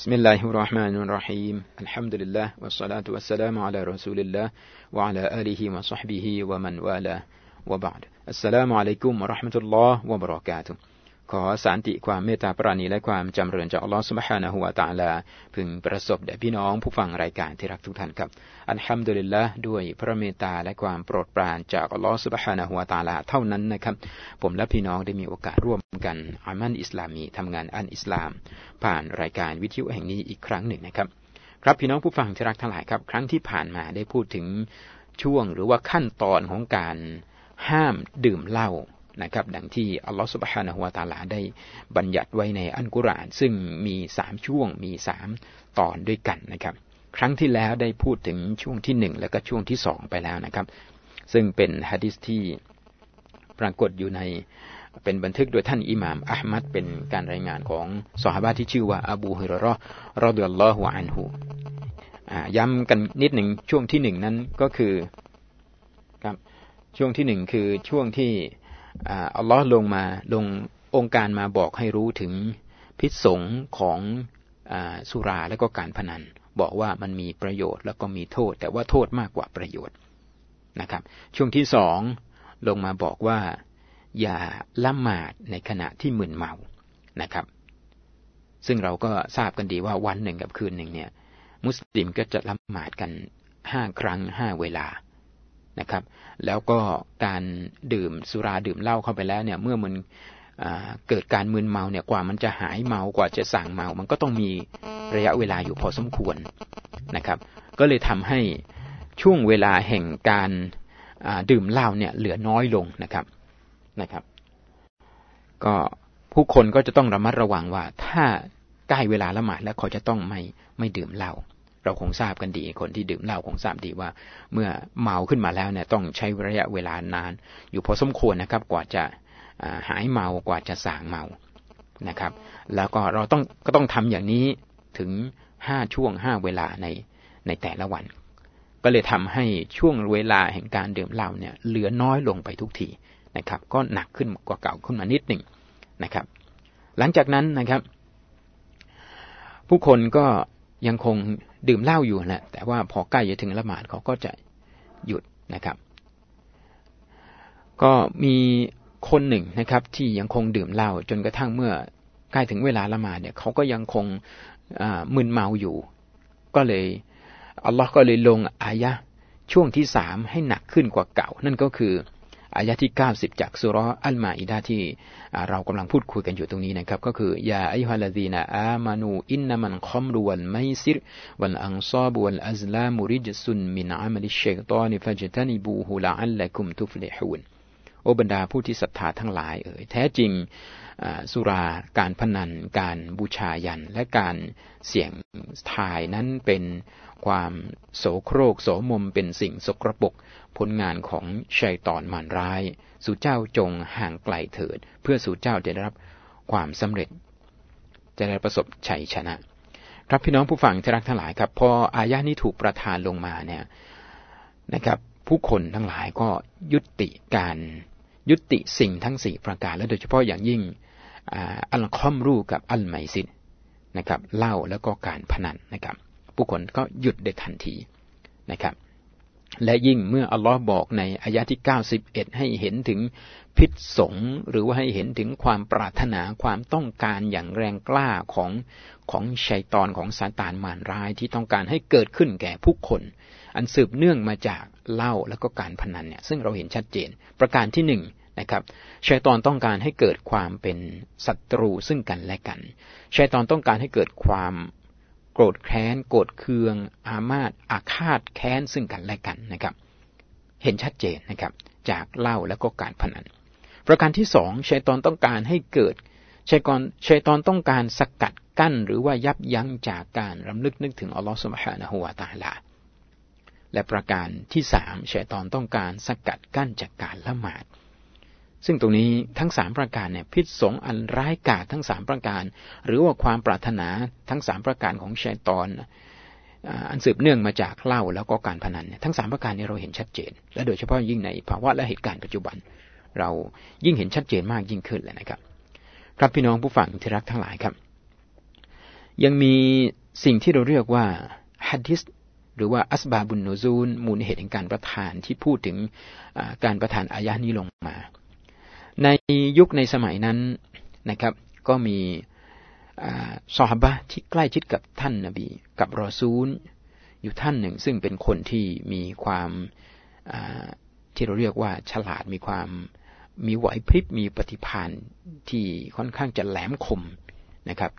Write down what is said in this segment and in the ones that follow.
بسم الله الرحمن الرحيم. الحمد لله والصلاة والسلام على رسول الله وعلى آله وصحبه ومن والاه. وبعد. السلام عليكم ورحمة الله وبركاته. ขอสันติความเมตตาปราณีและความจำเริญจากอัลลอฮฺสุบฮานะฮูวาตาลา พึงประสบแด่พี่น้องผู้ฟังรายการที่รักทุกท่านครับ อัลฮัมดุลิลละด้วยพระเมตตาและความโปรดปรานจากอัลลอฮฺสุบฮานะฮูวาตาลาเท่านั้นนะครับ ผมและพี่น้องได้มีโอกาสร่วมกันอามันอิสลามีทำงานอันอิสลาม ผ่านรายการวิทยุแห่งนี้อีกครั้งหนึ่งนะครับ ครับพี่น้องผู้ฟังที่รักทั้งหลายครับ ครั้งที่ผ่านมาได้พูดถึงช่วงหรือว่าขั้นตอนของการห้ามดื่มเหล้า นะครับ ดังที่อัลลอฮฺสุบฮานะฮุวาตาลาได้บัญญัติไว้ในอันกุรอาน ซึ่งมีสามช่วงมีสามตอนด้วยกันนะครับ ครั้งที่แล้วได้พูดถึงช่วงที่หนึ่งแล้วก็ช่วงที่สองไปแล้วนะครับ ซึ่งเป็นฮะดิษที่ปรากฏอยู่ในเป็นบันทึกโดยท่านอิหม่ามอัลมัดเป็นการรายงานของสหาที่ชื่อว่าอบูฮุรอรอดุลลอฮุอันฮูย้ำกันนิดหนึ่งช่วงที่หนึ่งนั้นก็คือครับช่วงที่หนึ่งคือช่วงที่ อัลลอฮ์ลงมาลงองค์การมาบอกให้รู้ถึงพิษสงของอสุราและก็การพนัน บอกว่ามันมีประโยชน์แล้วก็มีโทษ แต่ว่าโทษมากกว่าประโยชน์นะครับ ช่วงที่สองลงมาบอกว่าอย่าละหมาดในขณะที่มึนเมานะครับ ซึ่งเราก็ทราบกันดีว่าวันหนึ่งกับคืนหนึ่งเนี่ย มุสลิมก็จะละหมาดกันห้าครั้งห้าเวลา นะครับ แล้วก็การดื่มสุราดื่มเหล้าเข้าไปแล้วเนี่ย เมื่อมันเกิดการมึนเมาเนี่ยกว่ามันจะหายเมากว่าจะสั่งเมา มันก็ต้องมีระยะเวลาอยู่พอสมควรนะครับ ก็เลยทำให้ช่วงเวลาแห่งการดื่มเหล้าเนี่ยเหลือน้อยลงนะครับนะครับ ก็ผู้คนก็จะต้องระมัดระวังว่าถ้าใกล้เวลาละหมาดแล้วเขาจะต้องไม่ไม่ดื่มเหล้า เราคงทราบกันดี คนที่ดื่มเหล้าคงทราบดีว่า เมื่อเมาขึ้นมาแล้วเนี่ยต้องใช้ระยะเวลานาน อยู่พอสมควรนะครับ กว่าจะหายเมากว่าจะสางเมานะครับ แล้วก็เราต้องก็ต้องทำอย่างนี้ถึงห้าช่วงห้าเวลาในในแต่ละวัน ก็เลยทำให้ช่วงเวลาแห่งการดื่มเหล้าเนี่ยเหลือน้อยลงไปทุกทีนะครับ ก็หนักขึ้นกว่าเก่าขึ้นมานิดหนึ่งนะครับ หลังจากนั้นนะครับ ผู้คนก็ยังคง ดื่มเหล้าอยู่แหละแต่ว่าพอใกล้จะถึงละหมาดเขาก็จะหยุดนะครับ ก็มีคนหนึ่งนะครับ ที่ยังคงดื่มเหล้าจนกระทั่งเมื่อใกล้ถึงเวลาละหมาดเนี่ยเขาก็ยังคงมึนเมาอยู่ ก็เลยอัลลอฮ์ก็เลยลงอายะช่วงที่สามให้หนักขึ้นกว่าเก่า นั่นก็คือ อายะที่ 90 จากสุรอัลมาอิดาที่เรากำลังพูดคุยกันอยู่ตรงนี้นะครับ ก็คือยาอิฮะลาดีนาอามานูอินนามันคอมรวนไมซิรวันอังซาบวันอัซลามุริจซุนมินอามลิชชัยตอนิฟัจตันิบูฮุลาอัลลักุมทุฟลิฮูน โอบรรดาผู้ที่ศรัทธาทั้งหลายเอ่ยแท้จริงสุราการพนัน การบูชายันและการเสี่ยงทายนั้นเป็นความโสโครกโสมมเป็นสิ่งสกรปรกผลงานของชัยตอนมารร้าย สู่เจ้าจงห่างไกลเถิด เพื่อสู่เจ้าจะได้รับความสำเร็จ จะได้ประสบชัยชนะ ครับพี่น้องผู้ฟังที่รักทั้งหลายครับ พออายะนี้ถูกประทานลงมาเนี่ยนะครับ ผู้คนทั้งหลายก็ยุติการยุติสิ่งทั้งสี่ประการ และโดยเฉพาะอย่างยิ่งอัลคอมรูกับอัลไมซิดนะครับเล่าแล้วก็การพนันนะครับ ผู้คนก็หยุดได้ทันทีนะครับ และยิ่งเมื่ออัลลอฮ์บอกในอายะที่ 91 ให้เห็นถึงพิษสงหรือว่าให้เห็นถึงความปรารถนาความต้องการอย่างแรงกล้าของของชัยตอนของซาตานมารร้ายที่ต้องการให้เกิดขึ้นแก่ผู้คน อันสืบเนื่องมาจากเหล้าแล้วก็การพนันเนี่ยซึ่งเราเห็นชัดเจน ประการที่หนึ่งนะครับชัยตอนต้องการให้เกิดความเป็นศัตรูซึ่งกันและกันชัยตอนต้องการให้เกิดความโกรธแค้น โกรธเคือง อามาตอาฆาตแค้นซึ่งกันและกันนะครับ เห็นชัดเจนนะครับ จากเล่าแล้วก็การพนัน ประการที่สองชัยตอนต้องการให้เกิดชัยกรชัยตอนต้องการสกัดกั้นหรือว่ายับยั้งจากการรำลึกนึกถึงอัลลอฮฺสุบฮานะฮูวาตาลา และประการที่สามชัยตอนต้องการสกัดกั้นจากการละหมาด ซึ่งตรงนี้ทั้งสามประการเนี่ยพิษสงอันร้ายกาจทั้งสามประการ หรือว่าความปรารถนาทั้งสามประการของชัยตอนอันสืบเนื่องมาจากเหล้าแล้วก็การพนันเนี่ยทั้งสามประการนี้เราเห็นชัดเจน และโดยเฉพาะยิ่งในภาวะและเหตุการณ์ปัจจุบัน เรายิ่งเห็นชัดเจนมากยิ่งขึ้นเลยนะครับ ครับพี่น้องผู้ฟังที่รักทั้งหลายครับ ยังมีสิ่งที่เราเรียกว่าฮัดดิส หรือว่าอัสบาบุนโนซูลมูลเหตุแห่งการประทานที่พูดถึงการประทานอายะนี้ลงมา ในยุคในสมัยนั้นนะครับ ก็มีซอฮาบะที่ใกล้ชิดกับท่านนาบี กับรอซูล อยู่ท่านหนึ่ง ซึ่งเป็นคนที่มีความที่เราเรียกว่าฉลาดมีความมีไหวพริบมีปฏิภาณที่ค่อนข้างจะแหลมคมนะครับ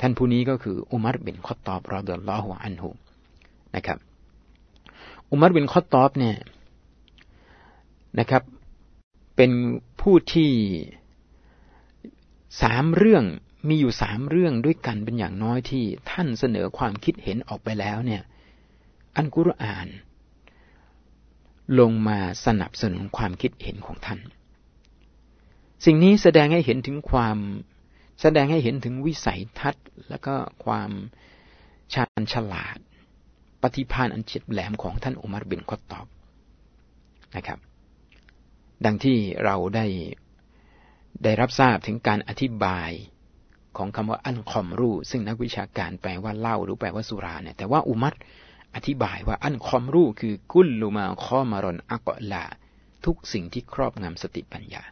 ท่านผู้นี้ก็คืออุมัรบินคอตอบรอดลลอฮุอันฮุ นะครับ อุมัรบินคอตอบเนี่ยนะครับ เป็นผู้ที่สามเรื่องมีอยู่สามเรื่องด้วยกันเป็นอย่างน้อยที่ท่านเสนอความคิดเห็นออกไปแล้วเนี่ย อันกุรอาน ลงมาสนับสนุนความคิดเห็นของท่าน สิ่งนี้แสดงให้เห็นถึงความแสดงให้เห็นถึงวิสัยทัศน์ และก็ความชาญฉลาด ปฏิภาณอันเฉียบแหลมของท่านอุมารบินคอตอบนะครับ ดังที่เราได้ได้รับทราบถึงการอธิบายของคำว่าอันคอมรูซึ่งนักวิชาการแปลว่าเหล้าหรือแปลว่าสุราเนี่ยแต่ว่าอุมัตอธิบายว่าอันคอมรูคือกุลลูมาคอมารอนอักลา ทุกสิ่งที่ครอบงำสติปัญญา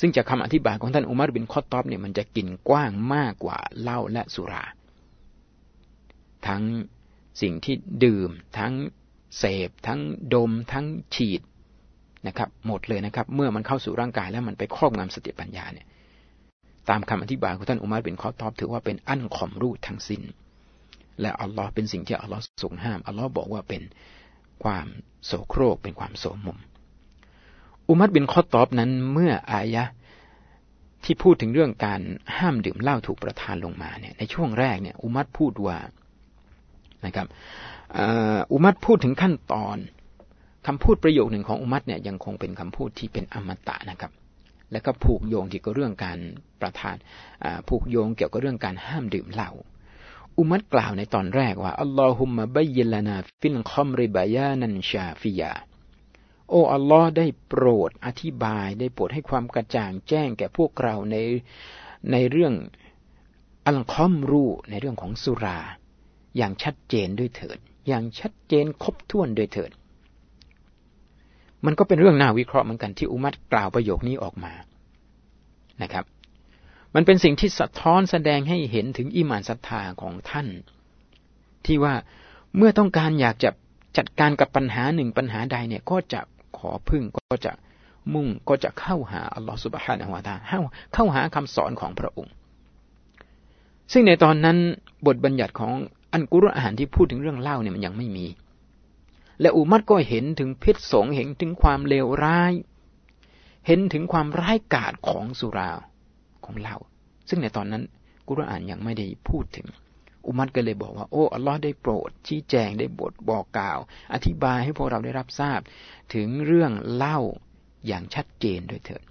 ซึ่งจากคาอธิบายของท่านอุมัรบินคอตอบเนี่ยมันจะกินกว้างมากกว่าเหล้าและสุรา ทั้ง สิ่งที่ดื่มทั้งเสพ ทั้งดม ทั้งฉีดนะครับ หมดเลยนะครับ เมื่อมันเข้าสู่ร่างกายแล้วมันไปครอบงำสติปัญญาเนี่ย ตามคำอธิบายของท่านอุมารเป็นข้อตอบถือว่าเป็นอั้นข่มรูดทั้งสิน้น และอัลลอฮ์เป็นสิ่งที่อัลลอฮ์ทรงห้ามอัลลอฮ์บอกว่าเป็นความโสโครกเป็นความโสมม อุมัรบินข้อตอบนั้นเมื่ออายะที่พูดถึงเรื่องการห้ามดื่มเหล้าถูกประทานลงมาเนี่ยในช่วงแรกเนี่ยอุมัรพูดว่า นะครับอุมัรพูดถึงขั้นตอนคำพูดประโยคหนึ่งของอุมัรเนี่ยยังคงเป็นคำพูดที่เป็นอมตะนะครับ แล้วก็ผูกโยงเกี่ยวกับเรื่องการประทานผูกโยงเกี่ยวกับเรื่องการห้ามดื่มเหล้าอุมัรกล่าวในตอนแรกว่าاللهم بين لنا في الخمر بيانا شافياโอ้อัลลอฮ์ได้โปรดอธิบายได้โปรดให้ความกระจ่างแจ้งแก่พวกเราในในเรื่องالخمرในเรื่องของสุรา อย่างชัดเจนด้วยเถิด อย่างชัดเจนครบถ้วนด้วยเถิด มันก็เป็นเรื่องน่าวิเคราะห์เหมือนกันที่อุมัตกล่าวประโยคนี้ออกมานะครับ มันเป็นสิ่งที่สะท้อนแสดงให้เห็นถึงอิมานศรัทธาของท่าน ที่ว่าเมื่อต้องการอยากจะจัดการกับปัญหาหนึ่งปัญหาใดเนี่ยก็จะขอพึ่งก็จะมุ่งก็จะเข้าหาอัลลอฮฺสุบฮานะฮวาตาเข้าเข้าหาคำสอนของพระองค์ ซึ่งในตอนนั้นบทบัญญัติของ อันกุรอานที่พูดถึงเรื่องเล่าเนี่ยมันยังไม่มี และอุมัดก็เห็นถึงพิษสงเห็นถึงความเลวร้าย เห็นถึงความร้ายกาจของสุราของเราซึ่งในตอนนั้นกุรอานยังไม่ได้พูดถึง อุมัดก็เลยบอกว่า โอ้อัลลอฮ์ได้โปรด ชี้แจงได้บทบอกกล่าว อธิบายให้พวกเราได้รับทราบ ถึงเรื่องเล่าอย่างชัดเจนด้วยเถิด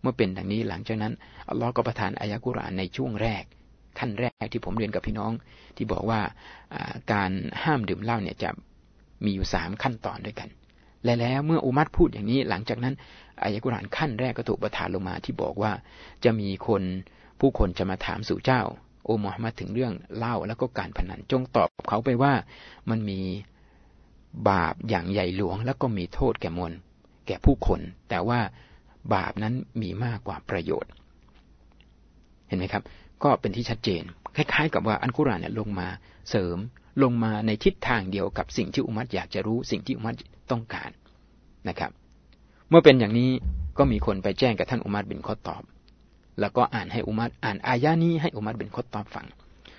เมื่อเป็นดังนี้หลังจากนั้นอัลลอฮ์ก็ประทานอายะกุรอานในช่วงแรก ขั้นแรกที่ผมเรียนกับพี่น้อง ที่บอกว่าการห้ามดื่มเหล้าเนี่ยจะมีอยู่สามขั้นตอนด้วยกัน และแล้วเมื่ออุมัตพูดอย่างนี้ หลังจากนั้นอายะกุรานขั้นแรกก็ถูกประทานลงมาที่บอกว่าจะมีคนผู้คนจะมาถามสู่เจ้า โอมูฮัมหมัดถึงเรื่องเหล่าแล้วก็การพนันจงตอบเขาไปว่ามันมีบาปอย่างใหญ่หลวง แล้วก็มีโทษแก่มวลแก่ผู้คน แต่ว่าบาปนั้นมีมากกว่าประโยชน์ เห็นไหมครับ ก็เป็นที่ชัดเจน คล้ายๆ กับว่าอันกุรานเนี่ยลงมาเสริมลงมาในทิศทางเดียวกับสิ่งที่อุมัตอยากจะรู้สิ่งที่อุมัตต้องการนะครับ เมื่อเป็นอย่างนี้ก็มีคนไปแจ้งกับท่านอุมัตบินข้อตอบ แล้วก็อ่านให้อุมัตอ่านอายานี้ให้อุมัตบินข้อตอบฟัง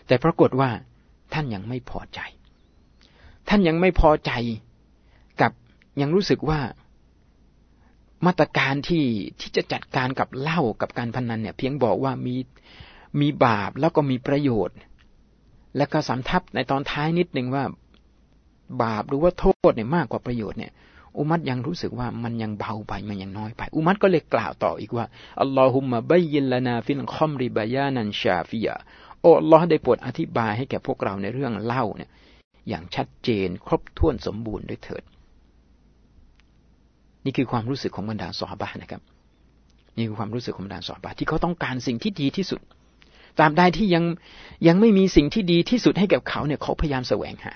แต่ปรากฏว่าท่านยังไม่พอใจ ท่านยังไม่พอใจกับยังรู้สึกว่ามาตรการที่ที่จะจัดการกับเหล้ากับการพนันเนี่ย เพียงบอกว่ามี มีบาปแล้วก็มีประโยชน์ แล้วก็สำทับในตอนท้ายนิดหนึ่งว่า บาปหรือว่าโทษเนี่ยมากกว่าประโยชน์เนี่ยอุมัตยังรู้สึกว่ามันยังเบาไปมันยังน้อยไป อุมัตก็เลยกล่าวต่ออีกว่าอัลลอฮุมะบยินลานาฟินคอมริบายานันชาฟิยาโอ้ลอฮ์ได้โปรดอธิบายให้แก่พวกเราในเรื่องเล่าเนี่ย อย่างชัดเจนครบถ้วนสมบูรณ์ด้วยเถิด นี่คือความรู้สึกของบรรดาสอบานะครับ นี่คือความรู้สึกของบรรดาสอบาที่เขาต้องการสิ่งที่ดีที่สุด ตราบใดที่ยังยังไม่มีสิ่งที่ดีที่สุดให้กับเขาเนี่ยเขาพยายามแสวงหา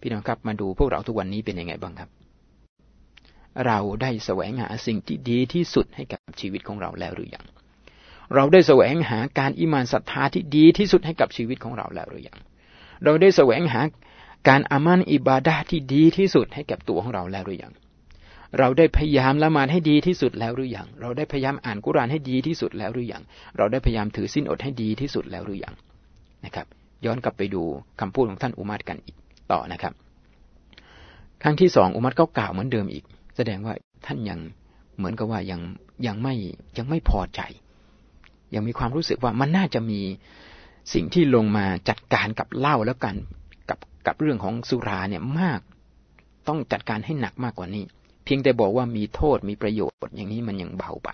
พี่น้องครับมาดูพวกเราทุกวันนี้เป็นยังไงบ้างครับ เราได้แสวงหาสิ่งที่ดีที่สุดให้กับชีวิตของเราแล้วหรือยังเราได้แสวงหาการอิมานศรัทธาที่ดีที่สุดให้กับชีวิตของเราแล้วหรือยังเราได้แสวงหาการอามันอิบาดาที่ดีที่สุดให้กับตัวของเราแล้วหรือยัง เราได้พยายามละมาดให้ดีที่สุดแล้วหรือยัง เราได้พยายามอ่านกุรานให้ดีที่สุดแล้วหรือยัง เราได้พยายามถือสิ้นอดให้ดีที่สุดแล้วหรือยังนะครับ ย้อนกลับไปดูคำพูดของท่านอุมัดกันอีกต่อนะครับ ครั้งที่สองอุมัดก็กล่าวเหมือนเดิมอีก แสดงว่าท่านยังเหมือนกับว่ายังยังไม่ยังไม่พอใจ ยังมีความรู้สึกว่ามันน่าจะมีสิ่งที่ลงมาจัดการกับเหล้าแล้วกันกับกับเรื่องของสุราเนี่ยมาก ต้องจัดการให้หนักมากกว่านี้ เพียงแต่บอกว่ามีโทษมีประโยชน์อย่างนี้มันยังเบาไป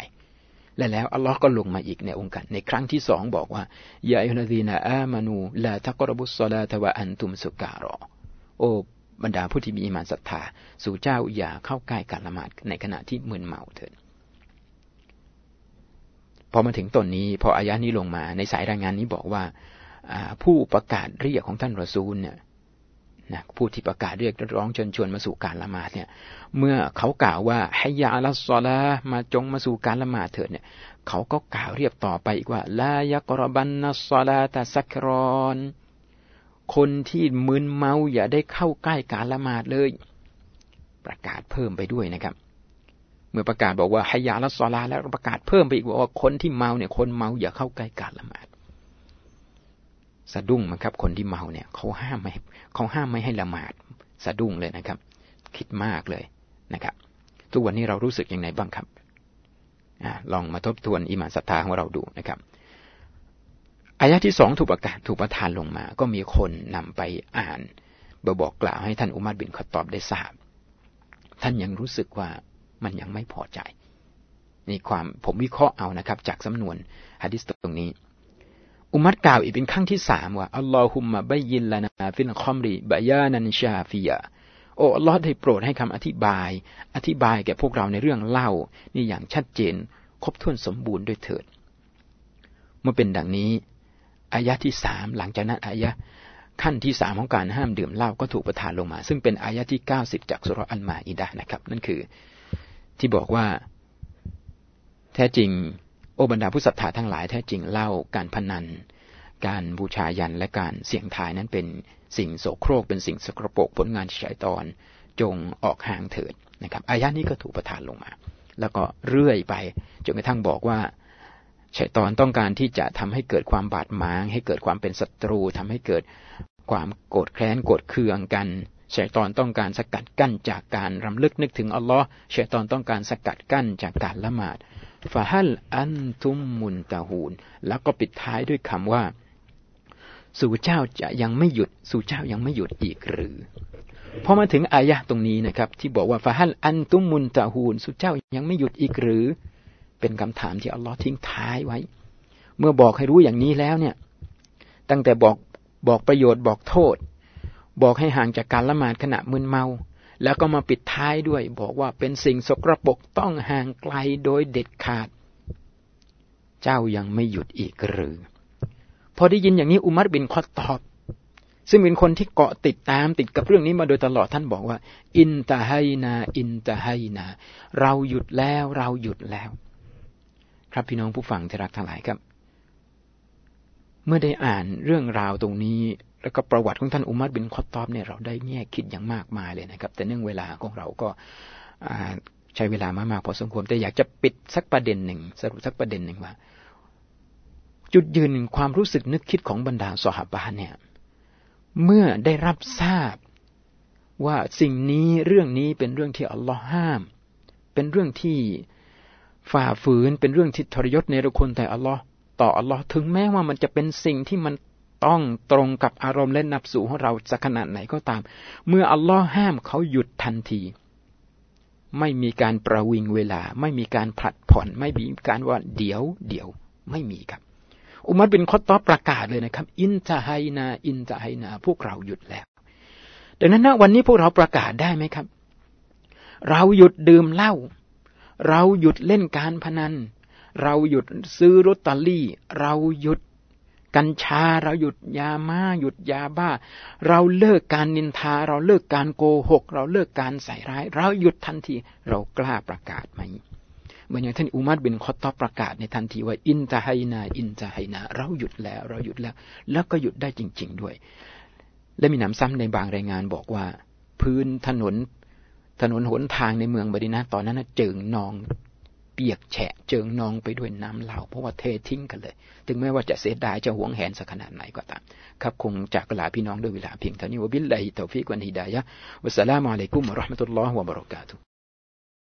และแล้วอัลลอฮ์ก็ลงมาอีกในองค์การในครั้งที่สองบอกว่ายาอินาดีนาอามานูลาทักรบุสซาลาทวะอันตุมสุการอโอ้บรรดาผู้ที่มีอิมานศรัทธา สู่เจ้าอย่าเข้าใกล้การละหมาดในขณะที่มึนเมาเถิดพอมาถึงตนนี้ พออายะนี้ลงมาในสายรายงานนี้บอกว่าผู้ประกาศเรียกของท่านรอซูลเนี่ย นะผู้ที่ประกาศเรียกร้องเชิญชวนมาสู่การละหมาดเนี่ย เมื่อเขากล่าวว่าให้ยาละซอลามาจงมาสู่การละหมาดเถิดเนี่ย เขาก็กล่าวเรียบต่อไปอีกว่าลายกรบันนัสซอลาตาสักรอนคนที่มึนเมาอย่าได้เข้าใกล้การละหมาดเลย ประกาศเพิ่มไปด้วยนะครับ เมื่อประกาศบอกว่าให้ยาละซอลาแล้วประกาศเพิ่มไปอีกว่าคนที่เมาเนี่ย คนเมาอย่าเข้าใกล้การละหมาด สะดุ้งมั้งครับ คนที่เมาเนี่ยเขาห้ามไม่เขาห้ามไม่ให้ละหมาดสะดุ้งเลยนะครับ คิดมากเลยนะครับ ทุกวันนี้เรารู้สึกยังไงบ้างครับอลองมาทบทวนอิมานศรัทธาของเราดูนะครับอายะที่สองถูกประกาศถูกประทานลงมา ก็มีคนนำไปอ่านบบอกกล่าวให้ท่านอุมัดบินขตอบได้ทราบ ท่านยังรู้สึกว่ามันยังไม่พอใจนี่ความผมวิเคราะห์เอานะครับ จากสำนวนฮะดิษตรงนี้ อุมัรกล่าวอีกเป็นครั้งที่สามว่าاللهم بين لنا في الخمر بيانا شافياโอ้อัลลอฮ์ได้โปรดให้คำอธิบาย อธิบายแก่พวกเราในเรื่องเหล้า นี่อย่างชัดเจน ครบถ้วนสมบูรณ์ด้วยเถิด เมื่อเป็นดังนี้อายะที่สามหลังจากนั้นอายะขั้นที่สามของการห้ามดื่มเหล้าก็ถูกประทานลงมา ซึ่งเป็นอายะที่เก้าสิบจากสุรอันมาอิดะนะครับ นั่นคือที่บอกว่า แท้จริง โอบรรดาผู้ศรัทธาทั้งหลายแท้จริงเล่าการพนัน การบูชายันและการเสี่ยงทายนั้นเป็นสิ่งโสโครกเป็นสิ่งสกรปรกผลงานฉายตอนจงออกห่างเถิดนะครับอายะนี้ก็ถูกประทานลงมา แล้วก็เรื่อยไปจนกระทั่งบอกว่าชัยตอนต้องการที่จะทำให้เกิดความบาดหมาง ให้เกิดความเป็นศัตรูทำให้เกิดความโกรธแค้นโกรธเคืองกันชัยตอนต้องการสกัดกั้นจากการรำลึกนึกถึงอัลลอฮ์ชัยตอนต้องการสกัดกั้นจากการละหมาด ฟาฮัลอันทุมมุนตาหูน แล้วก็ปิดท้ายด้วยคำว่า สู่เจ้าจะยังไม่หยุด สู่เจ้ายังไม่หยุดอีกหรือพอมาถึงอายะตรงนี้นะครับ ที่บอกว่าฟาฮัลอันตุมมุนตาหูน สู่เจ้ายังไม่หยุดอีกหรือ เป็นคำถามที่อัลลอฮ์ทิ้งท้ายไว้ เมื่อบอกให้รู้อย่างนี้แล้วเนี่ย ตั้งแต่บอกบอกประโยชน์บอกโทษ บอกให้ห่างจากการละหมาดขณะมึนเมา แล้วก็มาปิดท้ายด้วย บอกว่าเป็นสิ่งสกรปรกต้องห่างไกลโดยเด็ดขาด เจ้ายังไม่หยุดอีกหรือ พอได้ยินอย่างนี้อุมัรบินคอตอบ ซึ่งเป็นคนที่เกาะติดตามติดกับเรื่องนี้มาโดยตลอดท่านบอกว่า อินตาไฮนา อินตาไฮนา เราหยุดแล้วเราหยุดแล้ว ครับพี่น้องผู้ฟังที่รักทั้งหลายครับ เมื่อได้อ่านเรื่องราวตรงนี้ แล้วก็ประวัติของท่านอุมัรบินคอตอบเนี่ยเราได้แง่คิดอย่างมากมายเลยนะครับ แต่เนื่องเวลาของเราก็ใช้เวลามามากพอสมควรแต่อยากจะปิดสักประเด็นหนึ่งสรุปสักประเด็นหนึ่งว่า จุดยืนความรู้สึกนึกคิดของบรรดาสหบาเนี่ย เมื่อได้รับทราบว่าสิ่งนี้เรื่องนี้เป็นเรื่องที่อัลลอฮ์ห้าม เป็นเรื่องที่ฝ่าฝืนเป็นเรื่องที่ทรยศในรคนแต่อัลลอฮ์ต่ออัลลอฮ์ถึงแม้ว่ามันจะเป็นสิ่งที่มัน ต้องตรงกับอารมณ์และนับสูของเราจะขนาดไหนก็ตาม เมื่ออัลลอฮ์ห้ามเขาหยุดทันที ไม่มีการประวิงเวลา ไม่มีการผลัดผ่อน ไม่มีการว่าเดี๋ยวเดี๋ยวไม่มีครับ อุมัรเป็นคอตอประกาศเลยนะครับ อินจะไฮนา อินจะไฮนา พวกเราหยุดแล้ว ดังนั้นนะวันนี้พวกเราประกาศได้ไหมครับ เราหยุดดื่มเหล้าเราหยุดเล่นการพนัน เราหยุดซื้อรถตอรี่ เราหยุด กัญชาเราหยุดยามาหยุดยาบ้า เราเลิกการนินทา เราเลิกการโกหก เราเลิกการใส่ร้าย เราหยุดทันที เรากล้าประกาศไหมเหมือนอย่างท่านอุมัรบินค็อฏฏอบประกาศในทันทีว่าانتهينا انتهينا เราหยุดแล้ว เราหยุดแล้ว แล้วก็หยุดได้จริง ๆด้วย และมีหนำซ้ำในบางรายงานบอกว่า พื้นถนนถนนหนทางในเมืองมะดีนะฮ์ตอนนั้นเจิ่งนอง เปียกแฉะเจิ่งนองไปด้วยน้ำเหล้าเพราะว่าเททิ้งกันเลย ถึงแม้ว่าจะเสียดายจะหวงแหนสักขนาดไหนก็ตาม ครับคงจากลาพี่น้องด้วยเวลาเพียงเท่านี้وبالله التوفيق والهدايةวัสสลามุอะลัยกุมวะราะห์มะตุลลอฮ์วะบะเราะกาตุ